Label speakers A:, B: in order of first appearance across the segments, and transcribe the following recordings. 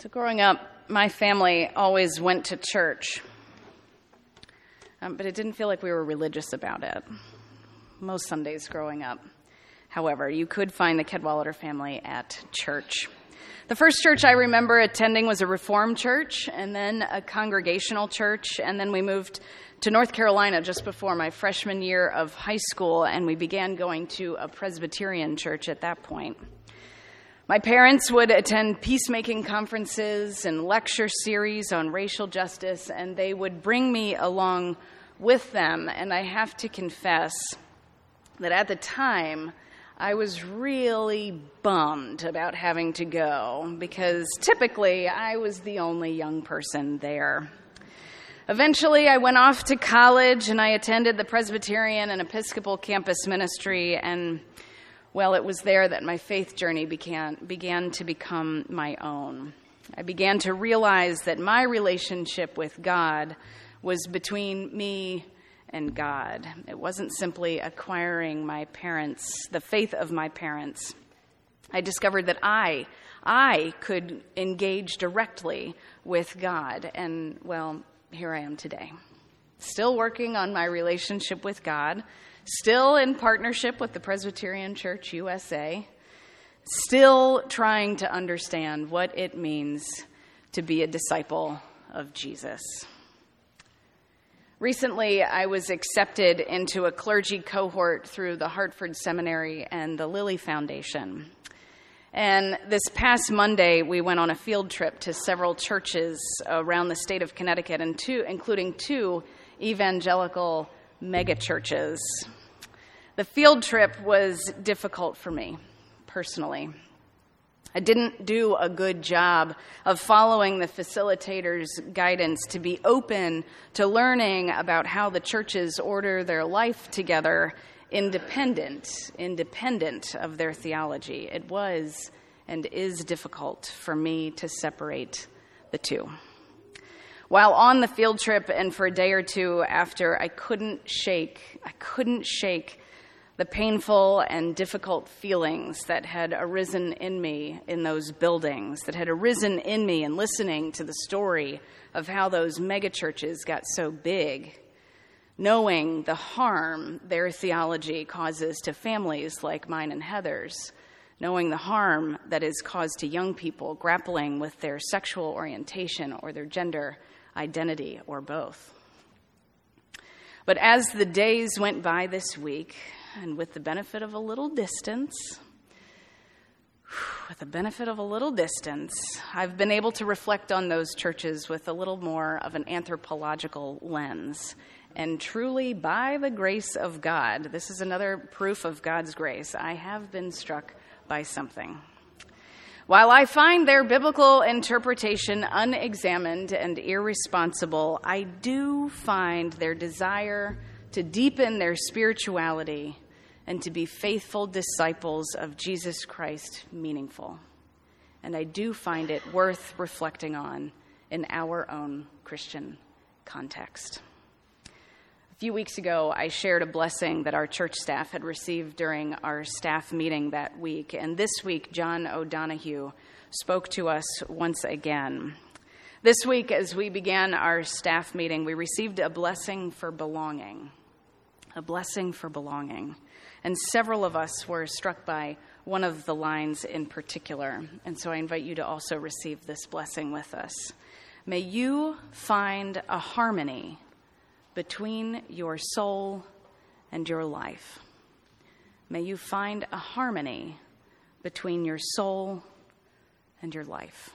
A: So, growing up, my family always went to church, um, but it didn't feel like we were religious about it. Most Sundays growing up. However, you could find the Cadwallader family at church. The first church I remember attending was a Reformed church, and then a congregational church, and then we moved to North Carolina just before my freshman year of high school, and we began going to a Presbyterian church at that point. My parents would attend peacemaking conferences and lecture series on racial justice, and they would bring me along with them. And I have to confess that at the time, I was really bummed about having to go because typically I was the only young person there. Eventually, I went off to college and I attended the Presbyterian and Episcopal campus ministry and well, it was there that my faith journey began, began to become my own. I began to realize that my relationship with God was between me and God. It wasn't simply acquiring my parents, the faith of my parents. I discovered that I, I could engage directly with God. And well, here I am today. Still working on my relationship with God still in partnership with the Presbyterian Church USA, still trying to understand what it means to be a disciple of Jesus. Recently, I was accepted into a clergy cohort through the Hartford Seminary and the Lilly Foundation. And this past Monday, we went on a field trip to several churches around the state of Connecticut, and two, including two evangelical megachurches. The field trip was difficult for me personally. I didn't do a good job of following the facilitator's guidance to be open to learning about how the churches order their life together independent, independent of their theology. It was and is difficult for me to separate the two. While on the field trip and for a day or two after, I couldn't shake, I couldn't shake the painful and difficult feelings that had arisen in me in those buildings, that had arisen in me in listening to the story of how those megachurches got so big, knowing the harm their theology causes to families like mine and Heather's, knowing the harm that is caused to young people grappling with their sexual orientation or their gender identity or both. But as the days went by this week, and with the benefit of a little distance, with the benefit of a little distance, I've been able to reflect on those churches with a little more of an anthropological lens. And truly, by the grace of God, this is another proof of God's grace, I have been struck by something. While I find their biblical interpretation unexamined and irresponsible, I do find their desire to deepen their spirituality and to be faithful disciples of Jesus Christ meaningful. And I do find it worth reflecting on in our own Christian context few weeks ago, I shared a blessing that our church staff had received during our staff meeting that week. And this week, John O'Donohue spoke to us once again. This week, as we began our staff meeting, we received a blessing for belonging. A blessing for belonging. And several of us were struck by one of the lines in particular. And so I invite you to also receive this blessing with us. May you find a harmony between your soul and your life. May you find a harmony between your soul and your life.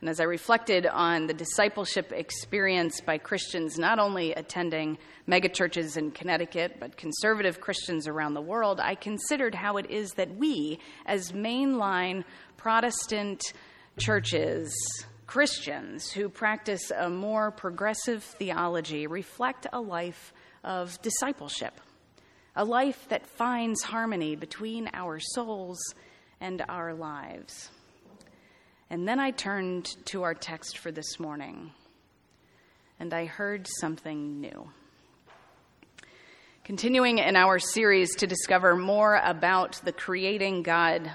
A: And as I reflected on the discipleship experience by Christians not only attending megachurches in Connecticut, but conservative Christians around the world, I considered how it is that we, as mainline Protestant churches, Christians who practice a more progressive theology reflect a life of discipleship, a life that finds harmony between our souls and our lives. And then I turned to our text for this morning, and I heard something new. Continuing in our series to discover more about the creating God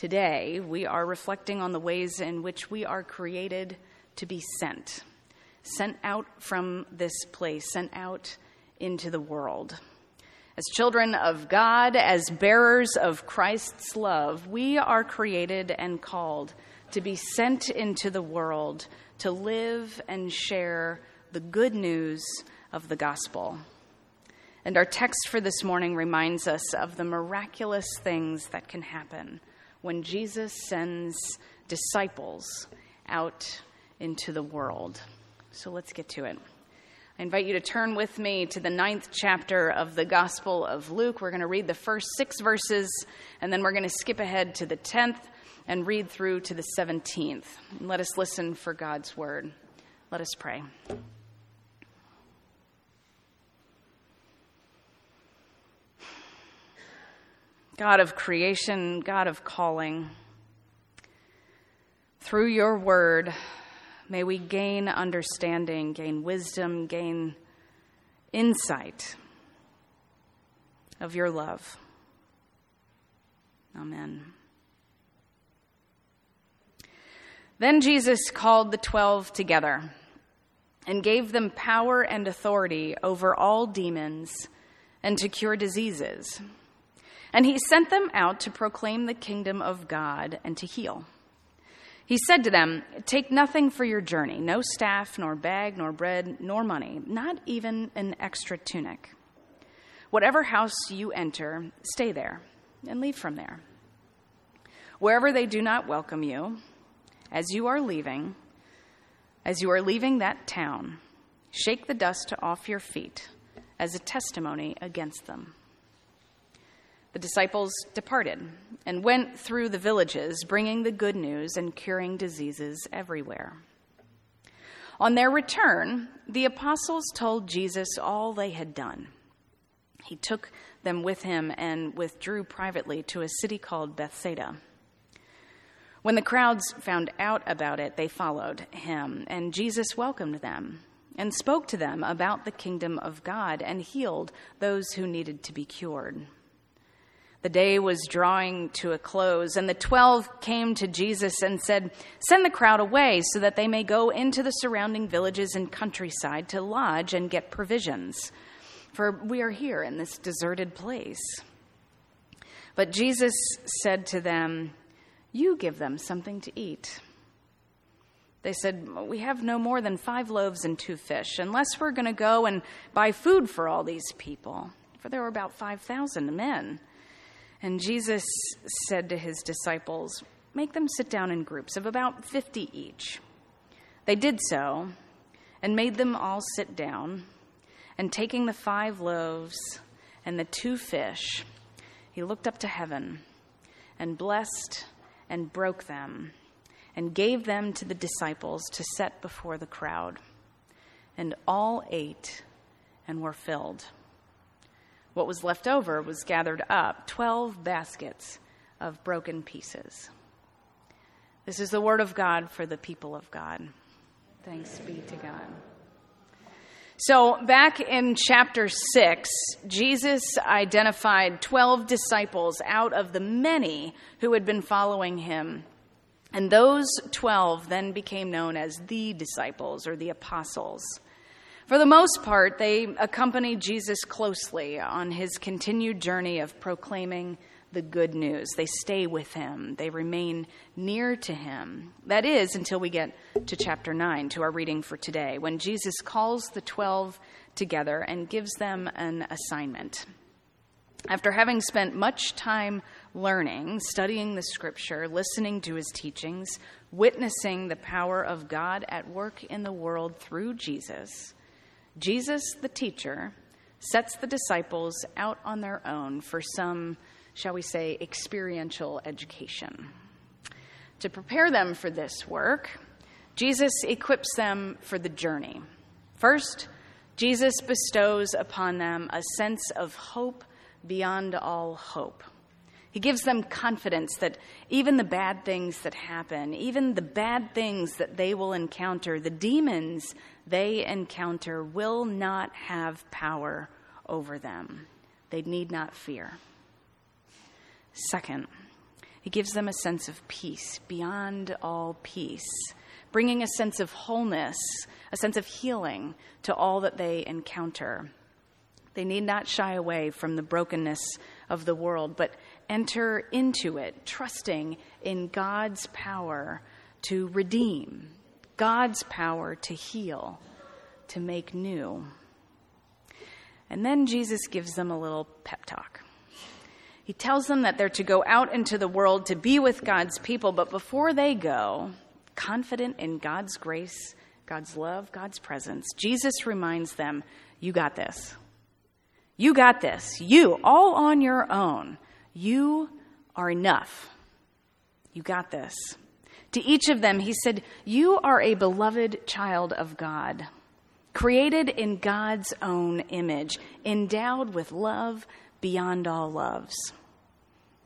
A: Today, we are reflecting on the ways in which we are created to be sent, sent out from this place, sent out into the world. As children of God, as bearers of Christ's love, we are created and called to be sent into the world to live and share the good news of the gospel. And our text for this morning reminds us of the miraculous things that can happen when Jesus sends disciples out into the world. So let's get to it. I invite you to turn with me to the ninth chapter of the Gospel of Luke. We're going to read the first six verses, and then we're going to skip ahead to the tenth and read through to the 17th. Let us listen for God's word. Let us pray. God of creation, God of calling, through your word, May we gain understanding, gain wisdom, gain insight of your love. Amen. Then Jesus called the twelve together and gave them power and authority over all demons and to cure diseases. And he sent them out to proclaim the kingdom of God and to heal. He said to them, Take nothing for your journey no staff, nor bag, nor bread, nor money, not even an extra tunic. Whatever house you enter, stay there and leave from there. Wherever they do not welcome you, as you are leaving, as you are leaving that town, shake the dust off your feet as a testimony against them. The disciples departed and went through the villages, bringing the good news and curing diseases everywhere. On their return, the apostles told Jesus all they had done. He took them with him and withdrew privately to a city called Bethsaida. When the crowds found out about it, they followed him, and Jesus welcomed them and spoke to them about the kingdom of God and healed those who needed to be cured. The day was drawing to a close, and the twelve came to Jesus and said, Send the crowd away so that they may go into the surrounding villages and countryside to lodge and get provisions, for we are here in this deserted place. But Jesus said to them, You give them something to eat. They said, We have no more than five loaves and two fish, unless we're going to go and buy food for all these people. For there were about 5,000 men. And Jesus said to his disciples, Make them sit down in groups of about 50 each. They did so and made them all sit down. And taking the five loaves and the two fish, he looked up to heaven and blessed and broke them and gave them to the disciples to set before the crowd. And all ate and were filled. What was left over was gathered up 12 baskets of broken pieces. This is the word of God for the people of God. Thanks be to God. So, back in chapter 6, Jesus identified 12 disciples out of the many who had been following him. And those 12 then became known as the disciples or the apostles. For the most part, they accompany Jesus closely on his continued journey of proclaiming the good news. They stay with him, they remain near to him. That is, until we get to chapter 9, to our reading for today, when Jesus calls the 12 together and gives them an assignment. After having spent much time learning, studying the scripture, listening to his teachings, witnessing the power of God at work in the world through Jesus, Jesus, the teacher, sets the disciples out on their own for some, shall we say, experiential education. To prepare them for this work, Jesus equips them for the journey. First, Jesus bestows upon them a sense of hope beyond all hope. He gives them confidence that even the bad things that happen, even the bad things that they will encounter, the demons they encounter will not have power over them. They need not fear. Second, it gives them a sense of peace beyond all peace, bringing a sense of wholeness, a sense of healing to all that they encounter. They need not shy away from the brokenness of the world, but enter into it, trusting in God's power to redeem, God's power to heal, to make new. And then Jesus gives them a little pep talk. He tells them that they're to go out into the world to be with God's people, but before they go, confident in God's grace, God's love, God's presence, Jesus reminds them, You got this. You got this. You, all on your own. You are enough. You got this. To each of them, he said, You are a beloved child of God created in God's own image, endowed with love beyond all loves.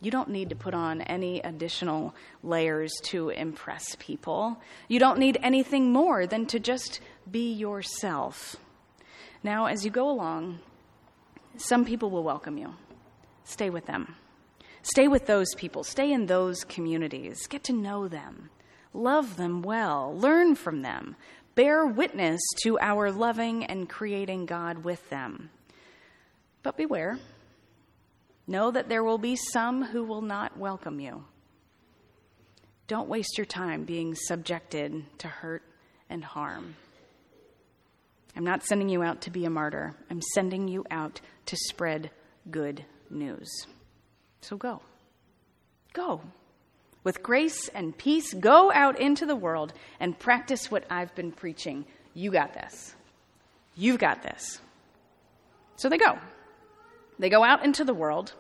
A: You don't need to put on any additional layers to impress people. You don't need anything more than to just be yourself. Now, as you go along, some people will welcome you. Stay with them. Stay with those people. Stay in those communities. Get to know them. Love them well. Learn from them bear witness to our loving and creating God with them. But beware. Know that there will be some who will not welcome you. Don't waste your time being subjected to hurt and harm. I'm not sending you out to be a martyr. I'm sending you out to spread good news. So go. Go with grace and peace, go out into the world and practice what I've been preaching. You got this. You've got this. So they go. They go out into the world.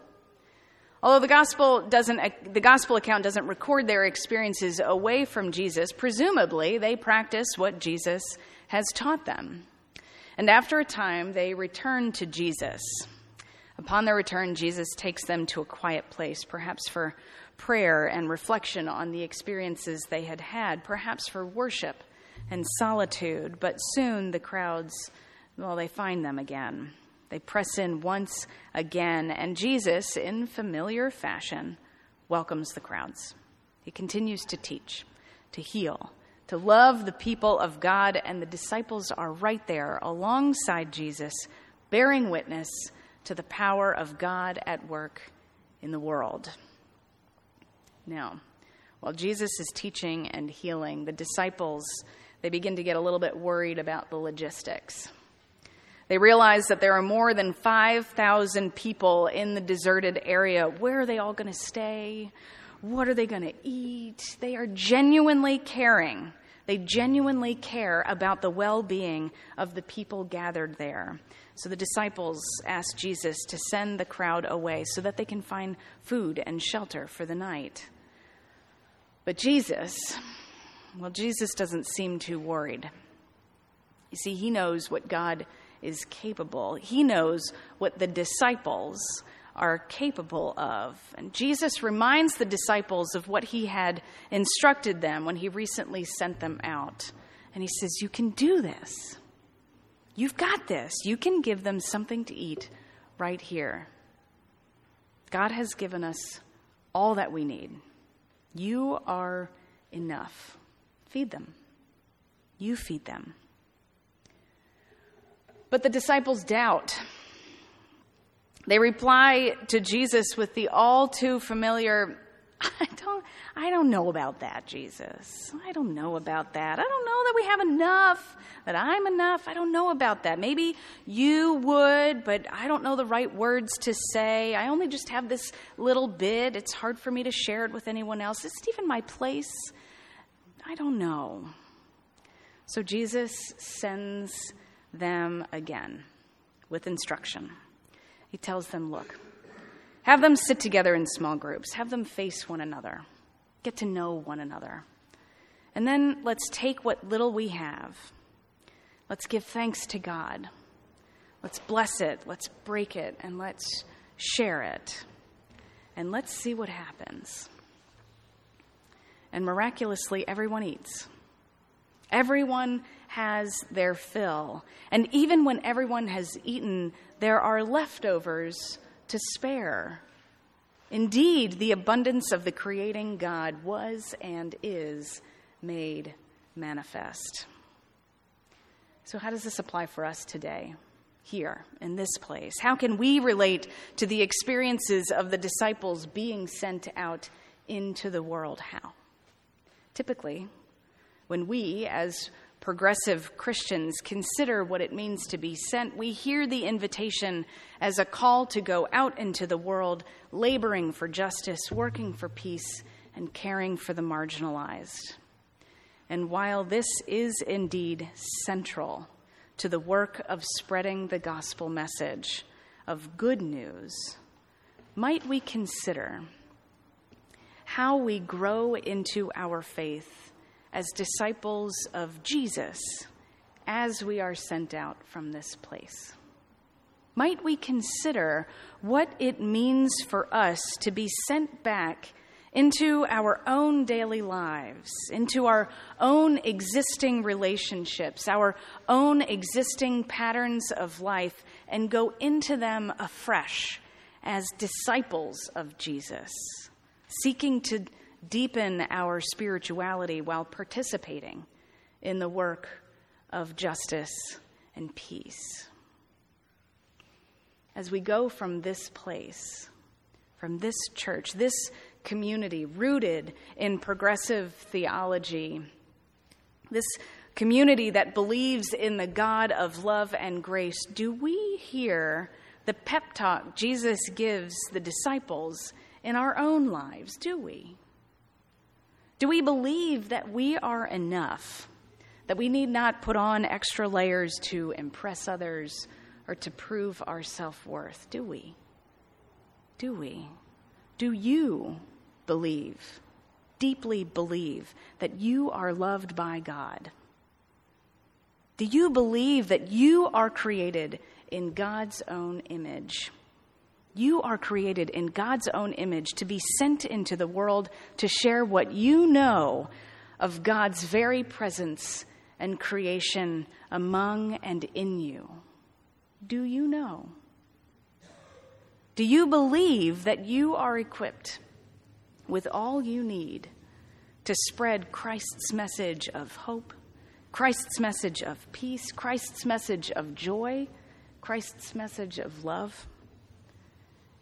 A: Although the gospel doesn't the gospel account doesn't record their experiences away from Jesus, presumably they practice what Jesus has taught them. And after a time they return to Jesus. Upon their return, Jesus takes them to a quiet place, perhaps for prayer and reflection on the experiences they had had, perhaps for worship and solitude. But soon the crowds, well, they find them again. They press in once again, and Jesus, in familiar fashion, welcomes the crowds. He continues to teach, to heal, to love the people of God, and the disciples are right there alongside Jesus, bearing witness to the power of God at work in the world. Now, while Jesus is teaching and healing, the disciples they begin to get a little bit worried about the logistics. They realize that there are more than 5,000 people in the deserted area. Where are they all going to stay? What are they going to eat? They are genuinely caring. They genuinely care about the well being of the people gathered there. So the disciples ask Jesus to send the crowd away so that they can find food and shelter for the night. But Jesus, well, Jesus doesn't seem too worried. You see, he knows what God is capable, he knows what the disciples are capable of. And Jesus reminds the disciples of what he had instructed them when he recently sent them out. And he says, You can do this. You've got this. You can give them something to eat right here. God has given us all that we need. You are enough. Feed them. You feed them. But the disciples doubt. They reply to Jesus with the all too familiar, I don't, I don't know about that, Jesus. I don't know about that. I don't know that we have enough, that I'm enough. I don't know about that. Maybe you would, but I don't know the right words to say. I only just have this little bit. It's hard for me to share it with anyone else. Is it even my place? I don't know. So Jesus sends them again with instruction. He tells them, Look, have them sit together in small groups, have them face one another, get to know one another. And then let's take what little we have. Let's give thanks to God. Let's bless it. Let's break it. And let's share it. And let's see what happens. And miraculously, everyone eats. Everyone has their fill. And even when everyone has eaten, there are leftovers to spare Indeed, the abundance of the creating God was and is made manifest. So, how does this apply for us today, here, in this place? How can we relate to the experiences of the disciples being sent out into the world? How? Typically, when we, as progressive Christians consider what it means to be sent, we hear the invitation as a call to go out into the world, laboring for justice, working for peace, and caring for the marginalized. And while this is indeed central to the work of spreading the gospel message of good news, might we consider how we grow into our faith as disciples of Jesus as we are sent out from this place. Might we consider what it means for us to be sent back into our own daily lives, into our own existing relationships, our own existing patterns of life, and go into them afresh as disciples of Jesus, seeking to deepen our spirituality while participating in the work of justice and peace. As we go from this place, from this church, this community rooted in progressive theology, this community that believes in the God of love and grace, do we hear the pep talk Jesus gives the disciples in our own lives? Do we? Do we believe that we are enough? That we need not put on extra layers to impress others or to prove our self worth? Do we? Do we? Do you believe, deeply believe, that you are loved by God? Do you believe that you are created in God's own image? You are created in God's own image to be sent into the world to share what you know of God's very presence and creation among and in you. Do you know? Do you believe that you are equipped with all you need to spread Christ's message of hope, Christ's message of peace, Christ's message of joy, Christ's message of love?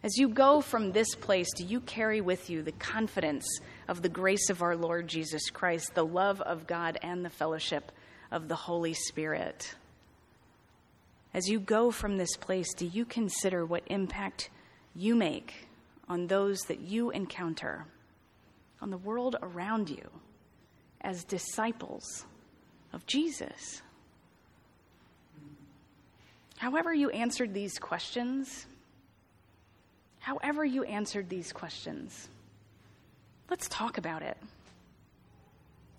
A: As you go from this place, do you carry with you the confidence of the grace of our Lord Jesus Christ, the love of God, and the fellowship of the Holy Spirit? As you go from this place, do you consider what impact you make on those that you encounter, on the world around you, as disciples of Jesus? However, you answered these questions, However, you answered these questions, let's talk about it.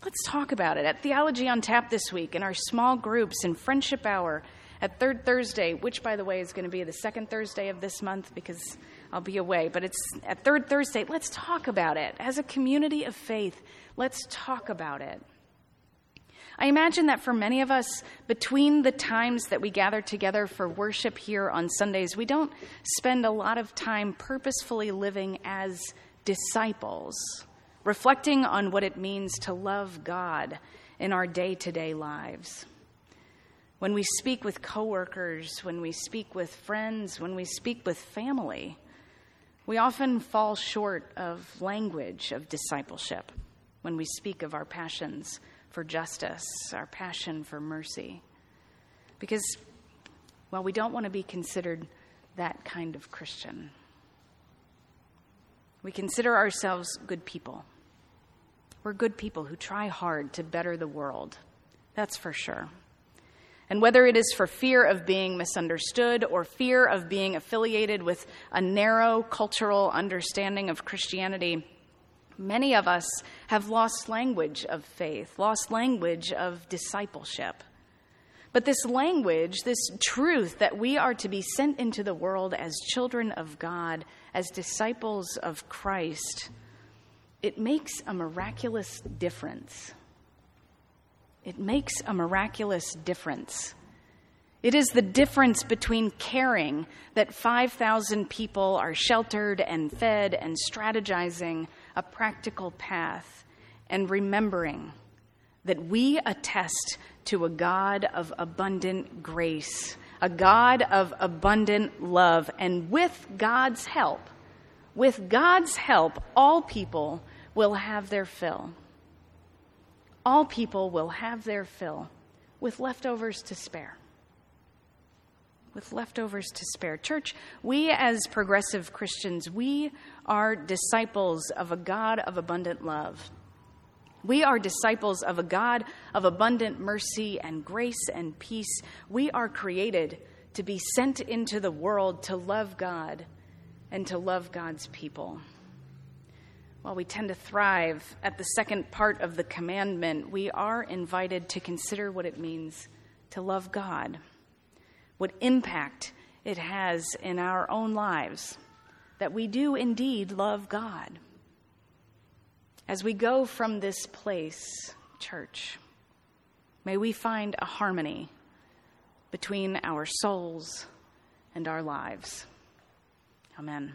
A: Let's talk about it at Theology on Tap this week in our small groups in Friendship Hour at Third Thursday, which, by the way, is going to be the second Thursday of this month because I'll be away. But it's at Third Thursday. Let's talk about it. As a community of faith, let's talk about it. I imagine that for many of us, between the times that we gather together for worship here on Sundays, we don't spend a lot of time purposefully living as disciples, reflecting on what it means to love God in our day to day lives. When we speak with coworkers, when we speak with friends, when we speak with family, we often fall short of language of discipleship when we speak of our passions for justice, our passion for mercy. Because, well, we don't want to be considered that kind of Christian. We consider ourselves good people. We're good people who try hard to better the world. That's for sure. And whether it is for fear of being misunderstood or fear of being affiliated with a narrow cultural understanding of Christianity, Many of us have lost language of faith, lost language of discipleship. But this language, this truth that we are to be sent into the world as children of God, as disciples of Christ, it makes a miraculous difference. It makes a miraculous difference It is the difference between caring that 5,000 people are sheltered and fed and strategizing a practical path and remembering that we attest to a God of abundant grace, a God of abundant love, and with God's help, with God's help, all people will have their fill. All people will have their fill with leftovers to spare with leftovers to spare. Church, we as progressive Christians, we are disciples of a God of abundant love. We are disciples of a God of abundant mercy and grace and peace. We are created to be sent into the world to love God and to love God's people. While we tend to thrive at the second part of the commandment, we are invited to consider what it means to love God what impact it has in our own lives that we do indeed love God. As we go from this place, church, may we find a harmony between our souls and our lives. Amen.